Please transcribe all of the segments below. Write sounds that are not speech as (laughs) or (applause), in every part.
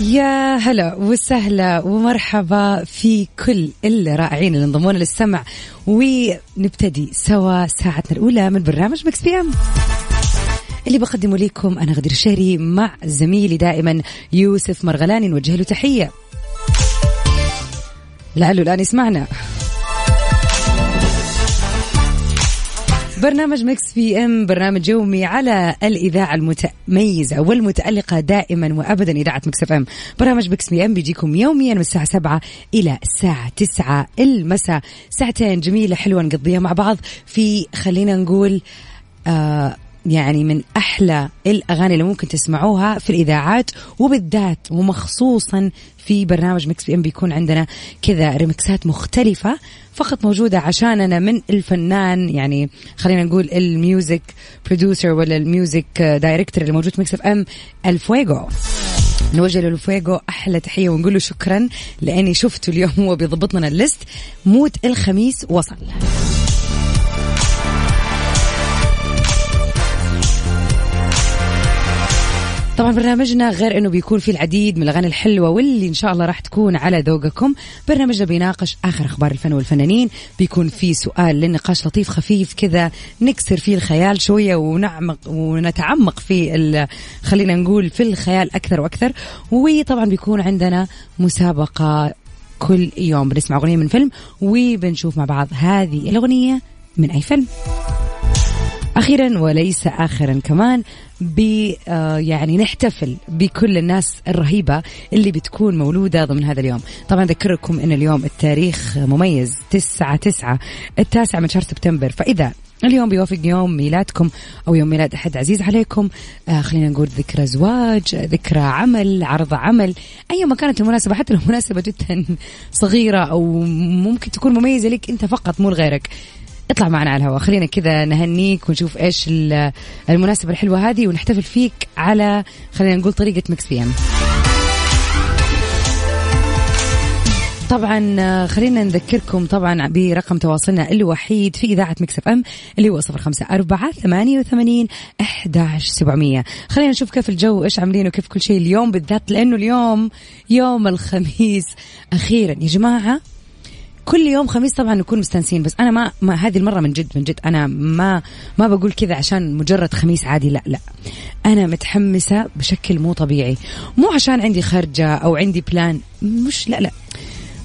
يا هلا وسهلا ومرحبا في كل الرائعين اللي انضمونا للسمع. ونبتدي سوا ساعتنا الأولى من برنامج Mix PM اللي بقدمه لكم أنا غدير الشهري مع زميلي دائما يوسف مرغلاني نوجه له تحية. لعله الآن يسمعنا. برنامج Mix PM برنامج يومي على الإذاعة المتميزة والمتألقة دائما وابدا إذاعة Mix FM. برنامج Mix PM بيجيكم يوميا من الساعة 7 إلى الساعة 9 المساء. ساعتين جميلة حلوة نقضيها مع بعض في خلينا نقول آه يعني من أحلى الأغاني اللي ممكن تسمعوها في الإذاعات وبالذات ومخصوصا في برنامج Mix PM بيكون عندنا كذا ريمكسات مختلفة. فقط موجودة عشاننا من الفنان يعني خلينا نقول ال music producer ولا ال music director اللي موجود في Mix FM الفويجو نوجه له أحلى تحية ونقول له شكرا لأني شفته اليوم هو بيضبط لنا ال list. مود الخميس وصل. طبعا برنامجنا غير إنه بيكون فيه العديد من الأغاني الحلوة واللي إن شاء الله راح تكون على ذوقكم. برنامجنا بيناقش آخر أخبار الفن والفنانين. بيكون في سؤال للنقاش لطيف خفيف كذا نكسر فيه الخيال شوية ونعمق ونتعمق في خلينا نقول في الخيال أكثر وأكثر. وطبعا بيكون عندنا مسابقة كل يوم. بنسمع أغنية من فيلم وبنشوف مع بعض هذه الأغنية من أي فيلم. أخيرا وليس اخرا كمان ب آه، يعني نحتفل بكل الناس الرهيبة اللي بتكون مولودة ضمن هذا اليوم. طبعا أذكركم إن اليوم التاريخ مميز 9 9 التاسع من شهر سبتمبر. فإذا اليوم بيوافق يوم ميلادكم أو يوم ميلاد أحد عزيز عليكم آه خلينا نقول ذكرى زواج ذكرى عمل عرض عمل أي ما كانت المناسبة حتى لو (laughs) مناسبة جدا صغيرة أو ممكن تكون مميزة لك أنت فقط مو لغيرك. اطلع معنا على الهواء. خلينا كذا نهنيك ونشوف إيش ال- المناسبة الحلوة هذه ونحتفل فيك على خلينا نقول طريقة Mix PM. طبعا خلينا نذكركم طبعا برقم تواصلنا الوحيد في إذاعة Mix FM اللي هو صفر خمسة أربعة ثمانية وثمانين أحداش سبعمية. خلينا نشوف كيف الجو إيش عاملين وكيف كل شيء اليوم بالذات لأنه اليوم يوم الخميس. أخيرا يا جماعة كل يوم خميس طبعا نكون مستانسين بس أنا ما, ما هذه المرة من جد من جد أنا ما ما بقول كذا عشان مجرد خميس عادي لا لا. أنا متحمسة بشكل مو طبيعي. مو عشان عندي خرجة أو عندي plan مش لا لا.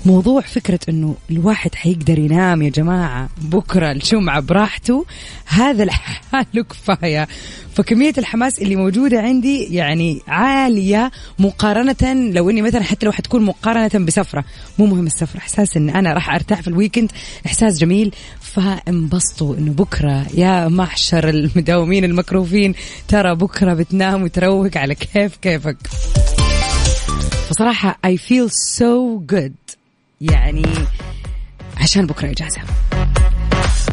موضوع فكرة إنه الواحد حيقدر ينام يا جماعة بكرة الجمعة براحته هذا لحاله (laughs) كفاية. فكمية الحماس اللي موجودة عندي يعني عالية مقارنة لو إني مثلا حتى لو حتكون مقارنة بسفرة مو مهم السفرة إحساس إن أنا راح أرتاح في ال weekend إحساس جميل. فانبسطوا إنه بكرة يا معشر المداومين المكروفين ترى بكرة بتنام وتروق على كيف كيفك. فصراحة I feel so good. يعني عشان بكرة إجازة.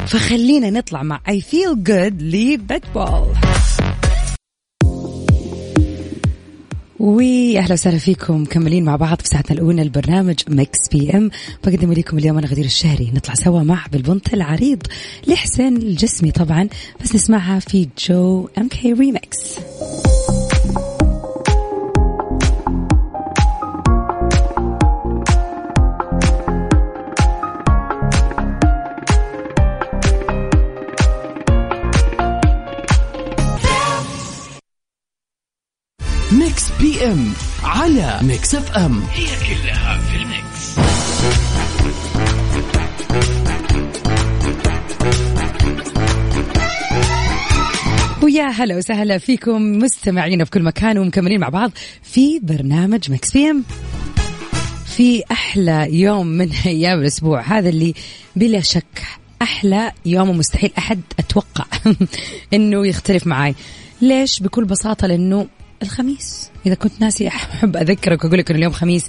فخلينا نطلع مع I feel good لبيت بول. واهلا وسهلا فيكم مكملين مع بعض في ساعتنا الأولى البرنامج Mix PM بقدم لكم اليوم أنا غدير الشهري. نطلع سوا مع بالبنط العريض لحسين الجسمي طبعا بس نسمعها في جو MK remix PM على Mix FM هي كلها في ال mix. ويا هلا وسهلا فيكم مستمعينا في كل مكان ومكملين مع بعض في برنامج Mix PM في أحلى يوم من أيام الأسبوع. هذا اللي بلا شك أحلى يوم ومستحيل أحد أتوقع (laughs) أنه يختلف معاي. ليش؟ بكل بساطة لأنه الخميس. إذا كنت ناسي (laughs) أحب أذكرك وأقول لك أنه اليوم خميس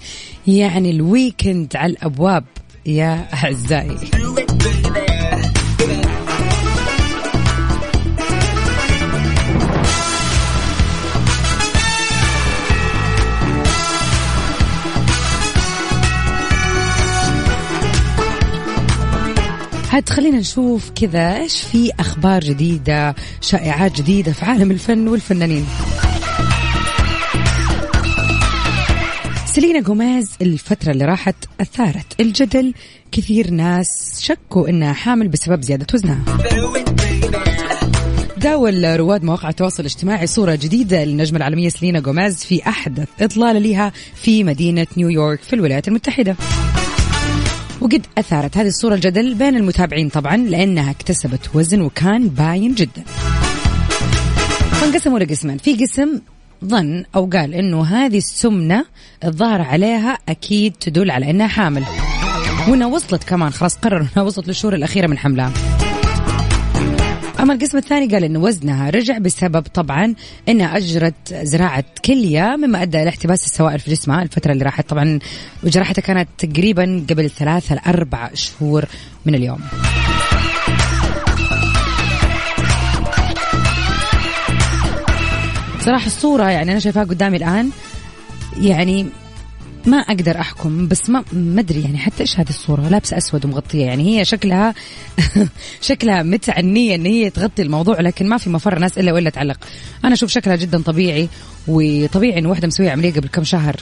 يعني ال weekend على الأبواب. يا أعزائي. عاد خلينا نشوف كذا إيش في أخبار جديدة شائعات جديدة في عالم الفن والفنانين. سيلينا جوميز الفترة اللي راحت أثارت الجدل. كثير ناس شكوا إنها حامل بسبب زيادة وزنها. داول رواد مواقع التواصل الاجتماعي صورة جديدة للنجمة العالمية سيلينا جوميز في أحدث إطلالة لها في مدينة نيويورك في الولايات المتحدة. وقد أثارت هذه الصورة الجدل بين المتابعين طبعا لأنها اكتسبت وزن وكان باين جدا. فانقسموا لقسمين. في قسم ظن أو قال أنه هذه السمنة الظاهر عليها أكيد تدل على أنها حامل. وأنها وصلت كمان خلاص قرروا أنها وصلت للشهور الأخيرة من حملها. أما القسم الثاني قال أن وزنها رجع بسبب طبعا أنها أجرت زراعة كلية مما أدى إلى احتباس السوائل في جسمها الفترة اللي راحت. طبعا وجراحتها كانت تقريبا قبل ثلاثة لأربع شهور من اليوم. صراحة الصورة يعني أنا شايفاها قدامي الآن يعني ما أقدر أحكم بس ما ما أدري يعني حتى إيش هذه الصورة؟ لابسة أسود ومغطية يعني هي شكلها (laughs) شكلها متعنيه إن هي تغطي الموضوع لكن ما في مفر ناس إلا وإلا تعلق. أنا أشوف شكلها جدا طبيعي وطبيعي انه واحدة مسوية عملية قبل كم شهر.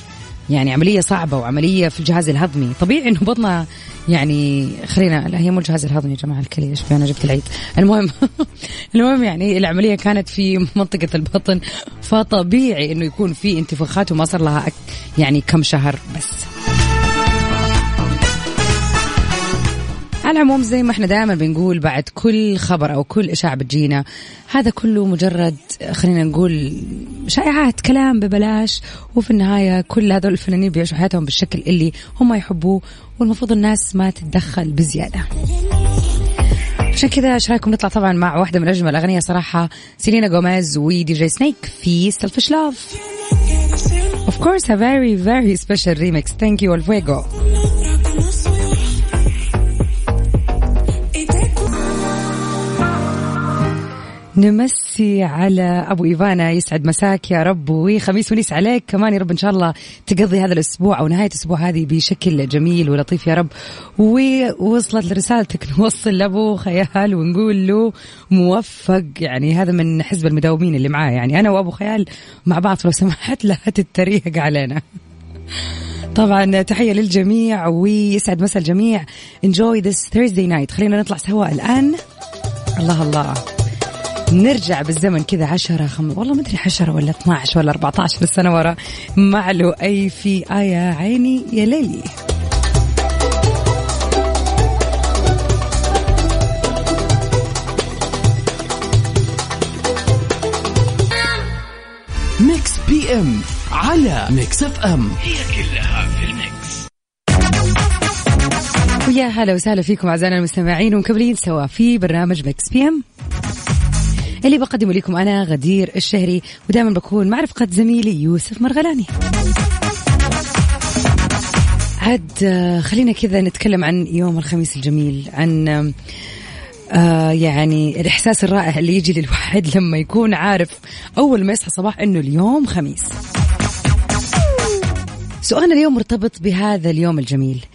يعني عملية صعبة وعملية في الجهاز الهضمي. طبيعي إنه بطنها يعني خلينا لا هي مو الجهاز الهضمي يا جماعة الكلى إيش أنا جبت العيد. المهم (laughs) المهم يعني العملية كانت في منطقة البطن فطبيعي إنه يكون في انتفاخات وما صار لها يعني كم شهر بس. على العموم زي ما إحنا دائما بنقول بعد كل خبر أو كل إشاعة بتجينا هذا كله مجرد خلينا نقول شائعات كلام ببلاش وفي النهاية كل هذول الفنانين بيعيشوا حياتهم بالشكل اللي هم يحبوه والمفروض الناس ما تتدخل بزيادة. عشان كذا إيش رأيكم نطلع طبعا مع واحدة من أجمل الأغنية صراحة Selena Gomez و DJ Snake في Selfish Love. Of course a very very special remix. Thank you Alfuego. نمسي على أبو إيفانا يسعد مساك يا رب وخميس ونيس عليك كمان يا رب إن شاء الله تقضي هذا الأسبوع أو نهاية الأسبوع هذه بشكل جميل ولطيف يا رب. ووصلت لرسالتك نوصل لأبو خيال ونقول له موفق يعني هذا من حزب المداومين اللي معاه يعني أنا وأبو خيال مع بعض لو سمحت (laughs) لا تتريق علينا. طبعا تحية للجميع ويسعد مسا الجميع. Enjoy this Thursday night. خلينا نطلع سوا الآن. الله الله. نرجع بالزمن كذا عشرة خم... والله ما أدري عشرة ولا 12 ولا 14 سنة ورا. مع لؤي في آية عيني يا ليلي. Mix PM على Mix FM هي كلها في ال mix. ويا هلا وسهلا فيكم أعزائنا المستمعين ومكملين سوا في برنامج Mix PM اللي بقدمه لكم أنا غدير الشهري ودائما بكون مع رفقة زميلي يوسف مرغلاني. عاد آه، خلينا كذا نتكلم عن يوم الخميس الجميل عن آه يعني الإحساس الرائع اللي يجي للواحد (laughs) لما يكون عارف أول ما يصحى صباح أنه اليوم خميس. سؤالنا اليوم مرتبط بهذا اليوم الجميل.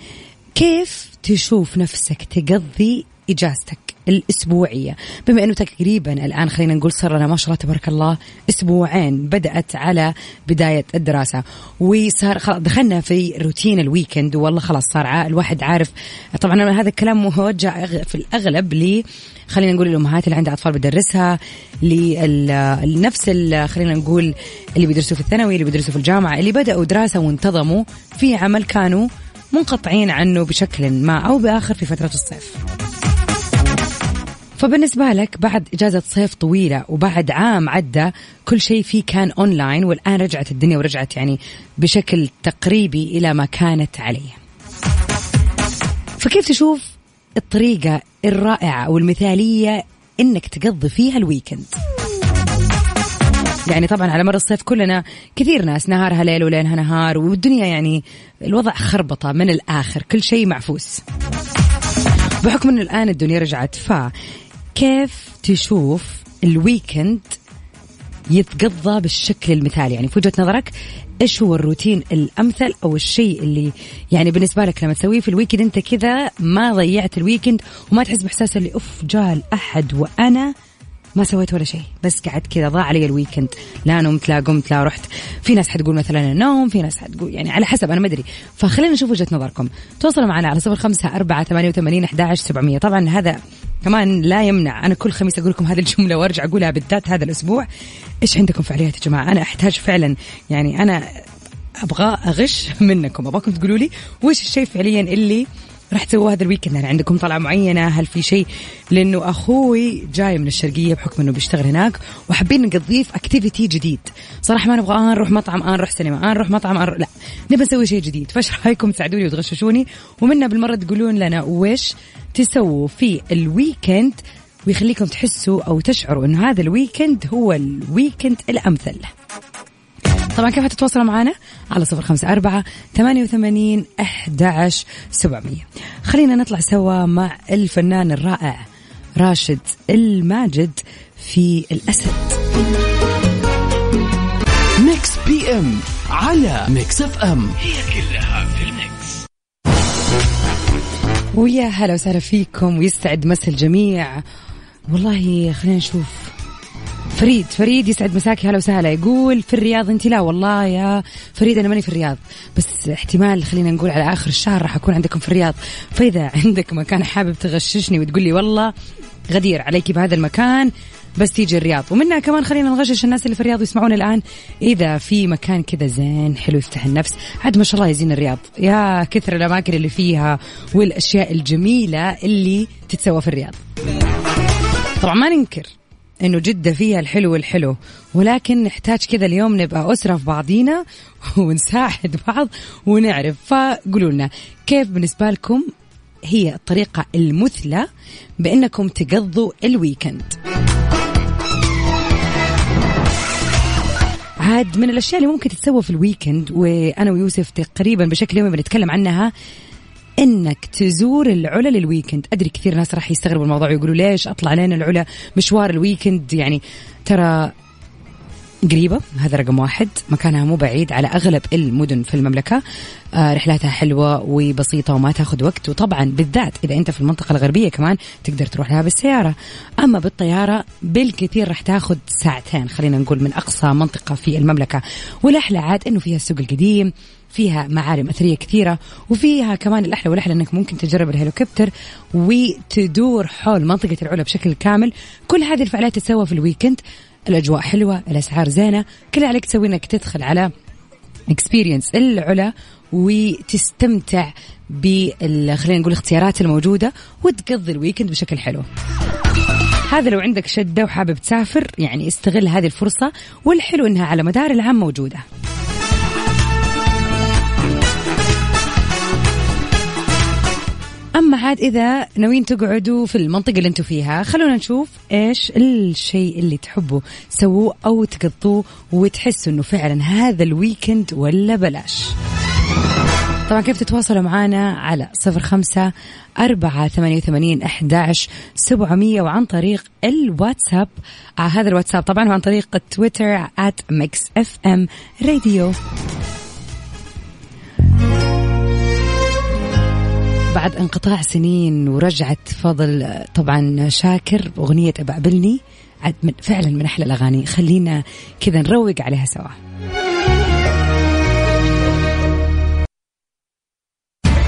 كيف تشوف نفسك تقضي إجازتك؟ الأسبوعية. بما أنه تقريبا الآن خلينا نقول صار لنا ما شاء الله تبارك الله أسبوعين بدأت على بداية الدراسة وصار خلاص دخلنا في روتين الويكند والله خلاص صار الواحد عارف. طبعا هذا الكلام موجه في الأغلب ل خلينا نقول الأمهات اللي عندها أطفال بدرسها لنفس خلينا نقول اللي بيدرسوا في الثانوي اللي بيدرسوا في الجامعة اللي بدأوا دراسة وانتظموا في عمل كانوا منقطعين عنه بشكل ما أو بآخر في فترة الصيف. فبالنسبة لك بعد إجازة صيف طويلة وبعد عام عدى كل شيء فيه كان أونلاين والآن رجعت الدنيا ورجعت يعني بشكل تقريبي إلى ما كانت عليه. فكيف تشوف الطريقة الرائعة والمثالية إنك تقضي فيها ال weekend يعني طبعا على مر الصيف كلنا كثير ناس نهارها ليل وليلها نهار والدنيا يعني الوضع خربطة من الآخر كل شيء معفوس. بحكم إنه الآن الدنيا رجعت فكيف تشوف ال weekend يتقضى بالشكل المثالي؟ يعني في وجهة نظرك إيش هو الروتين الأمثل أو الشيء اللي يعني بالنسبة لك لما تسويه في ال weekend أنت كذا ما ضيعت ال weekend وما تحس بإحساس اللي أوف جاء الأحد وأنا ما سويت ولا شيء بس قعدت كذا ضاع علي ال weekend لا نمت لا قمت لا رحت. في ناس حتقول مثلا النوم في ناس حتقول يعني على حسب أنا ما أدري. فخلينا نشوف وجهة نظركم. تواصلوا معنا على صفر خمسة أربعة ثمانية وثمانين أحد سبعمية. طبعا هذا كمان لا يمنع. أنا كل خميس أقول لكم هذه الجملة وأرجع أقولها بالذات هذا الأسبوع. إيش عندكم فعاليات يا جماعة؟ أنا أحتاج فعلا يعني أنا أبغى أغش منكم. أبغاكم تقولوا لي وش الشيء فعليا اللي راح تسووا هذا ال weekend يعني عندكم طلعة معينة هل في شيء؟ لأنه أخوي جاي من الشرقية بحكم أنه بيشتغل هناك وحابين نقضيه في activity جديد. صراحة ما نبغى آه نروح مطعم آه نروح سينما آه نروح مطعم آه لا. نبغى نسوي شيء جديد. فايش رأيكم؟ تساعدوني وتغششوني. ومنا بالمرة تقولون لنا وش تسووا في ال weekend ويخليكم تحسوا أو تشعروا أنه هذا ال weekend هو ال weekend الأمثل. طبعا كيف تتواصلوا معنا على صفر خمسة أربعة ثمانية وثمانين أحد سبعمية. خلينا نطلع سوا مع الفنان الرائع راشد الماجد في الأسد. Mix PM على Mix FM هي كلها في ال mix. ويا هلا وسهلا فيكم ويسعد مسا الجميع. والله خلينا نشوف. فريد فريد يسعد مساكي هلا وسهلا. يقول في الرياض أنت لا والله يا فريد أنا ماني في الرياض بس احتمال خلينا نقول على آخر الشهر راح أكون عندكم في الرياض. فإذا عندك مكان حابب تغششني وتقول لي والله غدير عليك بهذا المكان بس تيجي الرياض. ومنها كمان خلينا نغشش الناس اللي في الرياض يسمعونا الآن إذا في مكان كذا زين حلو يفتح النفس. عاد ما شاء الله يزين الرياض. يا كثر الأماكن اللي فيها والأشياء الجميلة اللي تتسوى في الرياض. طبعا ما ننكر إنه جدة فيها الحلو والحلو. ولكن نحتاج كذا اليوم نبقى أسرة في بعضينا (laughs) ونساعد بعض ونعرف. فقولوا لنا كيف بالنسبة لكم هي الطريقة المثلى بأنكم تقضوا ال weekend؟ عاد من الأشياء اللي ممكن تتسوى في ال weekend وأنا ويوسف تقريبا بشكل يومي بنتكلم عنها إنك تزور العلا لل weekend. أدري كثير ناس راح يستغربوا الموضوع ويقولوا ليش أطلع لين العلا؟ مشوار ال weekend يعني ترى قريبة هذا رقم واحد. مكانها مو بعيد على أغلب المدن في المملكة. آه رحلاتها حلوة وبسيطة وما تاخذ وقت. وطبعا بالذات إذا أنت في المنطقة الغربية كمان تقدر تروح لها بالسيارة. أما بالطيارة بالكثير راح تاخذ ساعتين خلينا نقول من أقصى منطقة في المملكة. والأحلى عاد أنه فيها السوق القديم فيها معالم أثرية كثيرة وفيها كمان الأحلى والأحلى أنك ممكن تجرب الهليكوبتر وتدور حول منطقة العلا بشكل كامل. كل هذه الفعاليات تتسوى في ال weekend. الأجواء حلوة الأسعار زينة. كل عليك تسوي أنك تدخل على Experience العلا وتستمتع بال خلينا نقول الاختيارات الموجودة وتقضي ال weekend بشكل حلو. هذا لو عندك شدة وحابب تسافر يعني استغل هذه الفرصة والحلو إنها على مدار العام موجودة. أما عاد إذا ناويين تقعدوا في المنطقة اللي أنتم فيها خلونا نشوف إيش الشيء اللي تحبوا سووه أو تقضوه وتحسوا إنه فعلا هذا الويكند ولا بلاش. طبعا كيف تتواصلوا معنا على صفر خمسة أربعة ثمانية وثمانين أحداش سبعمية وعن طريق الواتساب. آه هذا الواتساب طبعا وعن طريق التويتر at mix fm radio. بعد انقطاع سنين ورجعت فضل طبعا شاكر أغنية أبقبلني فعلا من أحلى الأغاني. خلينا كذا نروق عليها سوا.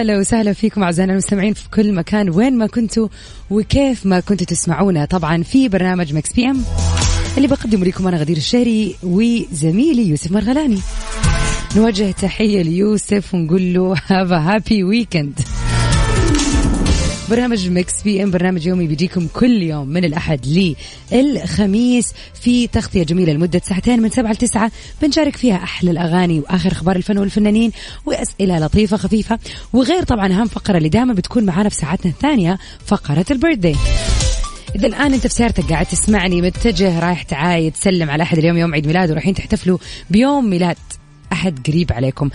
هلا وسهلا فيكم أعزائنا المستمعين في كل مكان وين ما كنتوا وكيف ما كنتوا تسمعونا. طبعا في برنامج Mix PM اللي بقدم لكم أنا غدير الشهري وزميلي يوسف مرغلاني. نوجه تحية ليوسف ونقول له have happy weekend برنامج Mix PM برنامج يومي بيجيكم كل يوم من الأحد للخميس في تغطية جميلة لمدة ساعتين من سبعة لتسعة. بنشارك فيها أحلى الأغاني وآخر أخبار الفن والفنانين وأسئلة لطيفة خفيفة. وغير طبعا أهم فقرة اللي دائما بتكون معانا في ساعتنا الثانية فقرة البيرثدي إذا الآن أنت في سيارتك قاعد تسمعني متجه رايح تعايد تسلم على أحد اليوم يوم عيد ميلاده ورايحين تحتفلوا بيوم ميلاد أحد قريب عليكم.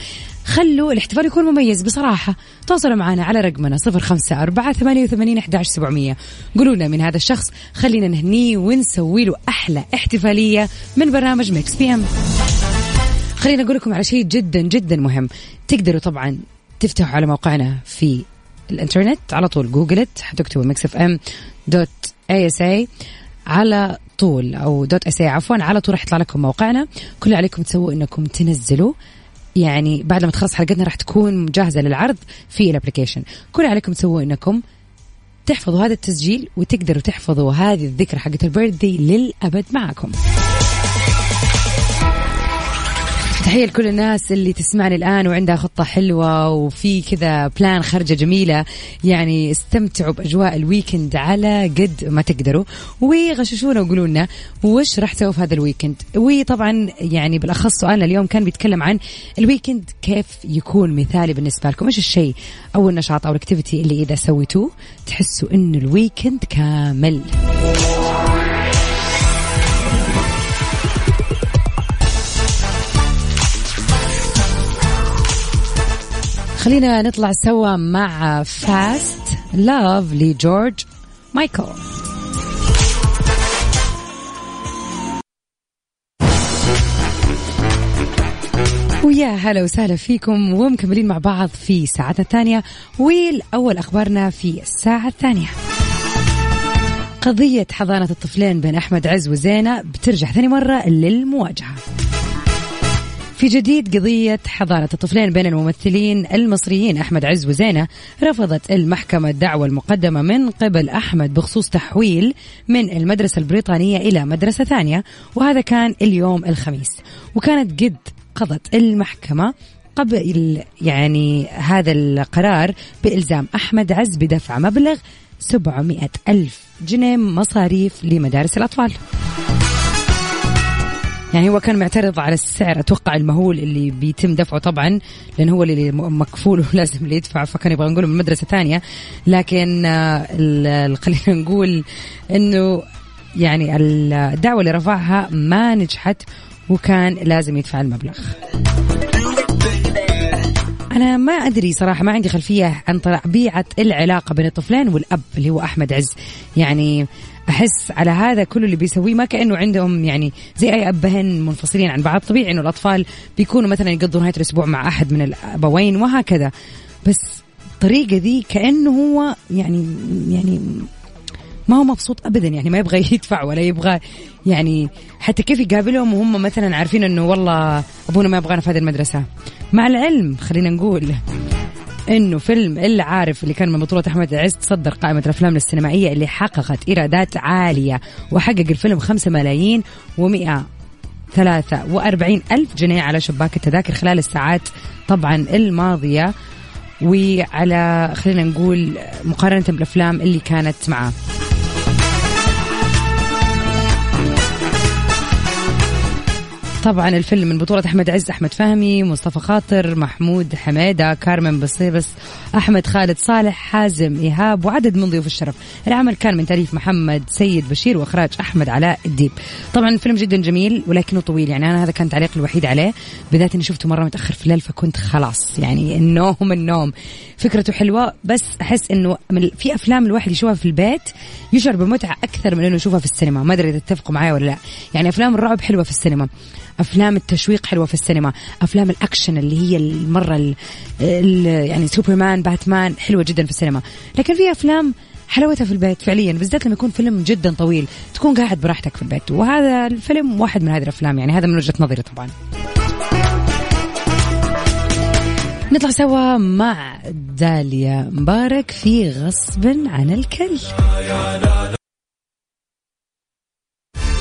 خلوا الاحتفال يكون مميز بصراحة. تواصلوا معنا على رقمنا صفر خمسة أربعة ثمانية وثمانين أحداش سبعمية. قولوا لنا من هذا الشخص. خلينا نهنيه ونسوي له أحلى احتفالية من برنامج Mix PM خلينا أقول لكم على شيء جدا جدا مهم. تقدروا طبعا تفتحوا على موقعنا في الإنترنت. على طول جوجلت حتكتبوا Mix FM dot ASA على طول أو dot SA عفوا على طول راح يطلع لكم موقعنا. كل اللي عليكم تسووا إنكم تنزلوا يعني بعد ما تخلص حلقتنا راح تكون جاهزة للعرض في ال application كل عليكم تسووا إنكم تحفظوا هذا التسجيل وتقدروا تحفظوا هذه الذكرى حقت ال birthday للأبد معكم تحية لكل الناس اللي تسمعني الآن وعندها خطة حلوة وفي كذا plan خرجة جميلة يعني استمتعوا بأجواء ال weekend على قد ما تقدروا. وغششونا وقولوا لنا وش راح تسوي في هذا ال weekend وطبعا يعني بالأخص سؤالنا اليوم كان بيتكلم عن ال weekend كيف يكون مثالي بالنسبة لكم. إيش الشيء أو النشاط أو ال activity اللي إذا سويتوه تحسوا إنه ال weekend كامل؟ خلينا نطلع سوا مع فاست لاف لجورج مايكل. ويا هلا وسهلا فيكم ومكملين مع بعض في ساعتنا الثانية. والأول أخبارنا في الساعة الثانية. قضية حضانة الطفلين بين أحمد عز وزينة بترجع ثاني مرة للمواجهة. في جديد قضية حضانة الطفلين بين الممثلين المصريين أحمد عز وزينة رفضت المحكمة الدعوة المقدمة من قبل أحمد بخصوص تحويل من المدرسة البريطانية إلى مدرسة ثانية وهذا كان اليوم الخميس. وكانت قد قضت المحكمة قبل يعني هذا القرار بإلزام أحمد عز بدفع مبلغ 700 ألف جنيه مصاريف لمدارس الأطفال. يعني هو كان معترض على السعر أتوقع المهول اللي بيتم دفعه طبعا لأن هو اللي مكفول (laughs) ولازم اللي يدفع فكان يبغى نقول من مدرسة ثانية. لكن آه، خلينا نقول إنه يعني الدعوة اللي رفعها ما نجحت وكان لازم يدفع المبلغ. أنا ما أدري صراحة ما عندي خلفية عن طبيعة العلاقة بين الطفلين والأب اللي هو أحمد عز. يعني أحس على هذا كله اللي بيسويه ما كأنه عندهم يعني زي أي أبهن منفصلين عن بعض. طبيعي إنه الأطفال بيكونوا مثلا يقضوا نهايه الأسبوع مع أحد من الأبوين وهكذا. بس الطريقة ذي كأنه هو يعني يعني ما هو مبسوط ابدا. يعني ما يبغى (laughs) يدفع ولا يبغى يعني حتى كيف يقابلهم وهم مثلا عارفين إنه والله أبونا ما يبغانا في هذه المدرسة. مع العلم خلينا نقول. إنه فيلم اللي عارف اللي كان من بطولة أحمد عز تصدر قائمة الأفلام السينمائية اللي حققت إيرادات عالية وحقق الفيلم خمسة ملايين ومئة ثلاثة وأربعين ألف جنيه على شباك التذاكر خلال الساعات طبعا الماضية. وعلى خلينا نقول مقارنة بالأفلام اللي كانت معاه. طبعا الفيلم من بطولة أحمد عز أحمد فهمي مصطفى خاطر محمود حميدة كارمن بصيبس أحمد خالد صالح حازم إيهاب وعدد من ضيوف الشرف. العمل كان من تأليف محمد سيد بشير وإخراج أحمد علاء الديب. طبعا الفيلم جدا جميل ولكنه طويل. يعني أنا هذا كان تعليقي الوحيد عليه. بالذات إني شفته مرة متأخر في الليل فكنت خلاص. يعني النوم النوم. فكرته حلوة بس أحس إنه في أفلام الواحد يشوفها في البيت يشعر بمتعة أكثر من إنه يشوفها في السينما. ما أدري إذا تتفقوا معي ولا لا. يعني أفلام الرعب حلوة في السينما. أفلام التشويق حلوة في السينما. أفلام الأكشن اللي هي المرة ال ال يعني سوبرمان باتمان حلوة جدا في السينما. لكن في أفلام حلاوتها في البيت فعليا بالذات لما يكون فيلم جدا طويل. تكون قاعد براحتك في البيت. وهذا الفيلم واحد من هذه الأفلام يعني. هذا من وجهة نظري طبعا. نطلع سوا مع داليا مبارك في غصب عن الكل.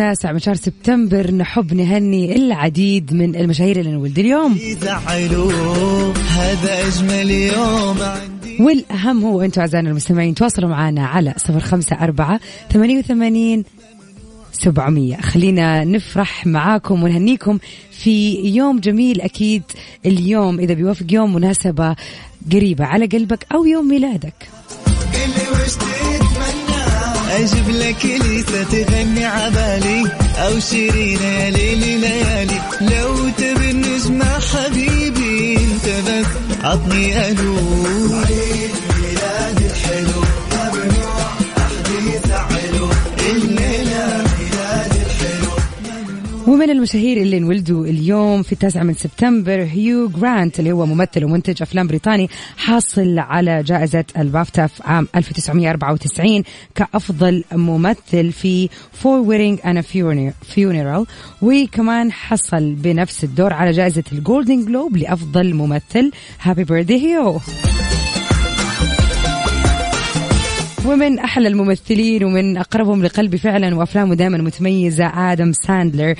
التاسع من شهر سبتمبر نحب نهني العديد من المشاهير اللي انولد اليوم. هذا أجمل يوم والأهم هو أنتم أعزائنا المستمعين تواصلوا معنا على صفر خمسة أربعة ثمانية وثمانين سبعمية. خلينا نفرح معاكم ونهنيكم في يوم جميل أكيد. اليوم إذا بيوافق يوم مناسبة قريبة على قلبك أو يوم ميلادك. أجيب لك ليسة تغني عبالي أو شيرين يا ليلي ليالي. لو تبي النجمة حبيبي انت بس عطني ألو عيد ميلاد الحلو. ومن المشاهير اللي انولدوا اليوم في التاسع من سبتمبر هيو جرانت اللي هو ممثل ومنتج أفلام بريطاني حاصل على جائزة البافتا في عام 1994 كأفضل ممثل في Four Weddings and a Funeral وكمان حصل بنفس الدور على جائزة ال Golden Globe لأفضل ممثل. happy birthday هيو ومن أحلى الممثلين ومن أقربهم لقلبي فعلا وأفلامه دائما متميزة آدم ساندلر.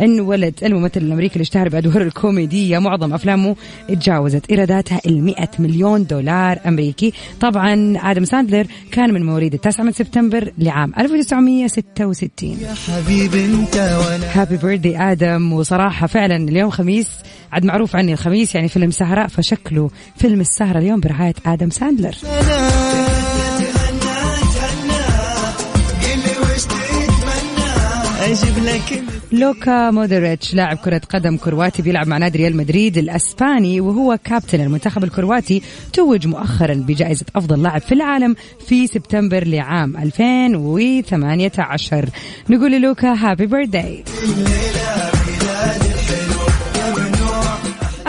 انولد الممثل الامريكي اللي اشتهر بأدوار الكوميدية. معظم أفلامه تجاوزت ايراداتها ال 100 مليون دولار أمريكي. طبعا آدم ساندلر كان من مواليد التاسع من سبتمبر لعام 1966 يا حبيبي أنت وأنا. هابي بيرثدي آدم. وصراحة فعلا اليوم خميس عاد معروف عني الخميس يعني فيلم سهرة فشكله فيلم السهرة اليوم برعاية آدم ساندلر. لوكا مودريتش لاعب كرة قدم كرواتي بيلعب مع نادي ريال مدريد الأسباني وهو كابتن المنتخب الكرواتي توج مؤخرا بجائزة أفضل لاعب في العالم في سبتمبر لعام 2018 نقول للوكا happy birthday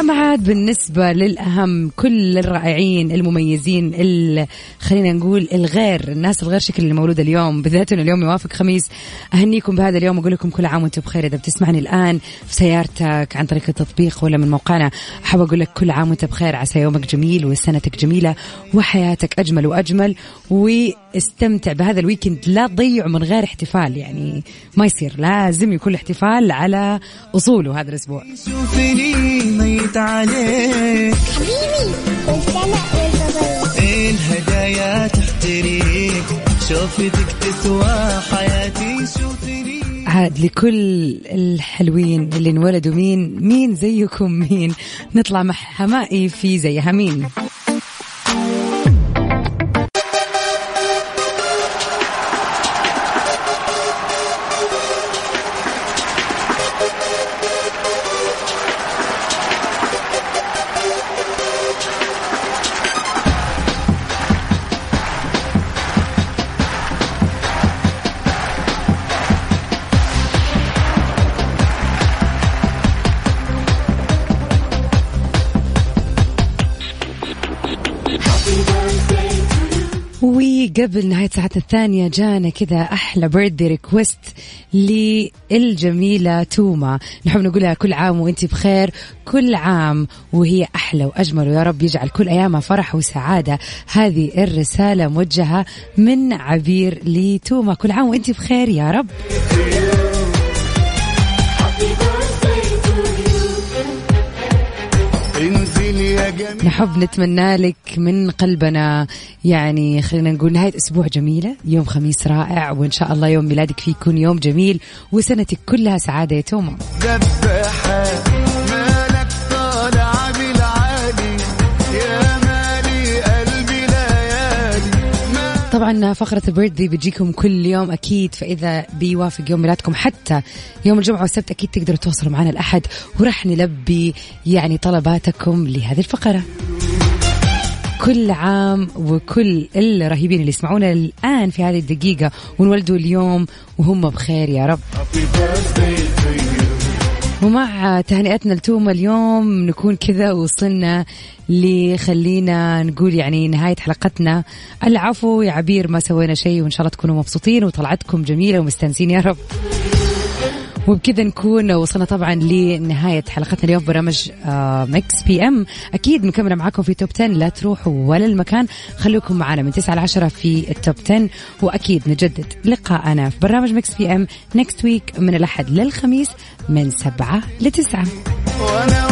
أما عاد بالنسبة للأهم كل الرائعين المميزين ال- خلينا نقول الغير الناس الغير شكل اللي مولودة اليوم بالذات إنه اليوم يوافق خميس. أهنيكم بهذا اليوم وأقول لكم كل عام وأنتم بخير. إذا بتسمعني الآن في سيارتك عن طريق التطبيق ولا من موقعنا أحب أقول لك كل عام وأنت بخير. عسى يومك جميل وسنتك جميلة وحياتك أجمل وأجمل واستمتع بهذا الويكند لا تضيعه من غير احتفال. يعني ما يصير. لازم يكون الاحتفال على أصوله هذا الأسبوع. شوفني ميت عليك. حبيبي والفضل الهدايا تحتريك؟ شوفتك تسوى حياتي. شوفني عاد لكل الحلوين اللي انولدوا مين مين زيكم مين؟ نطلع مع حمائي في زيها مين وقبل نهاية ساعتنا الثانية جانا كذا أحلى بيرثدي ريكوست للجميلة توما. نحب نقولها كل عام وانت بخير كل عام وهي أحلى وأجمل. ويا رب يجعل كل أيامها فرح وسعادة. هذه الرسالة موجهة من عبير لتوما. كل عام وانت بخير يا رب. نحب نتمنى لك من قلبنا يعني خلينا نقول نهاية أسبوع جميلة يوم خميس رائع وإن شاء الله يوم ميلادك فيه يكون يوم جميل وسنتك كلها سعادة يا توما طبعا فقرة البيرثدي بتجيكم كل يوم أكيد فإذا بيوافق يوم ميلادكم حتى يوم الجمعة والسبت أكيد تقدروا تتواصلوا معنا الأحد وراح نلبي يعني طلباتكم لهذه الفقرة. كل عام وكل الرهيبين اللي يسمعونا الآن في هذه الدقيقة ونولدوا اليوم وهم بخير يا رب. ومع تهنئتنا لتوما اليوم نكون كذا وصلنا لخلينا نقول يعني نهاية حلقتنا. العفو يا عبير ما سوينا شيء وإن شاء الله تكونوا مبسوطين وطلعتكم جميلة ومستانسين يا رب. وبكذا نكون وصلنا طبعا لنهاية حلقتنا اليوم برامج Mix PM أكيد مكملة معاكم في Top 10 لا تروحوا ولا المكان. خليكم معنا من 9 ل 10 في ال Top 10 وأكيد نجدد لقاءنا في برنامج Mix PM next week من الأحد للخميس من 7 ل 9 وأنا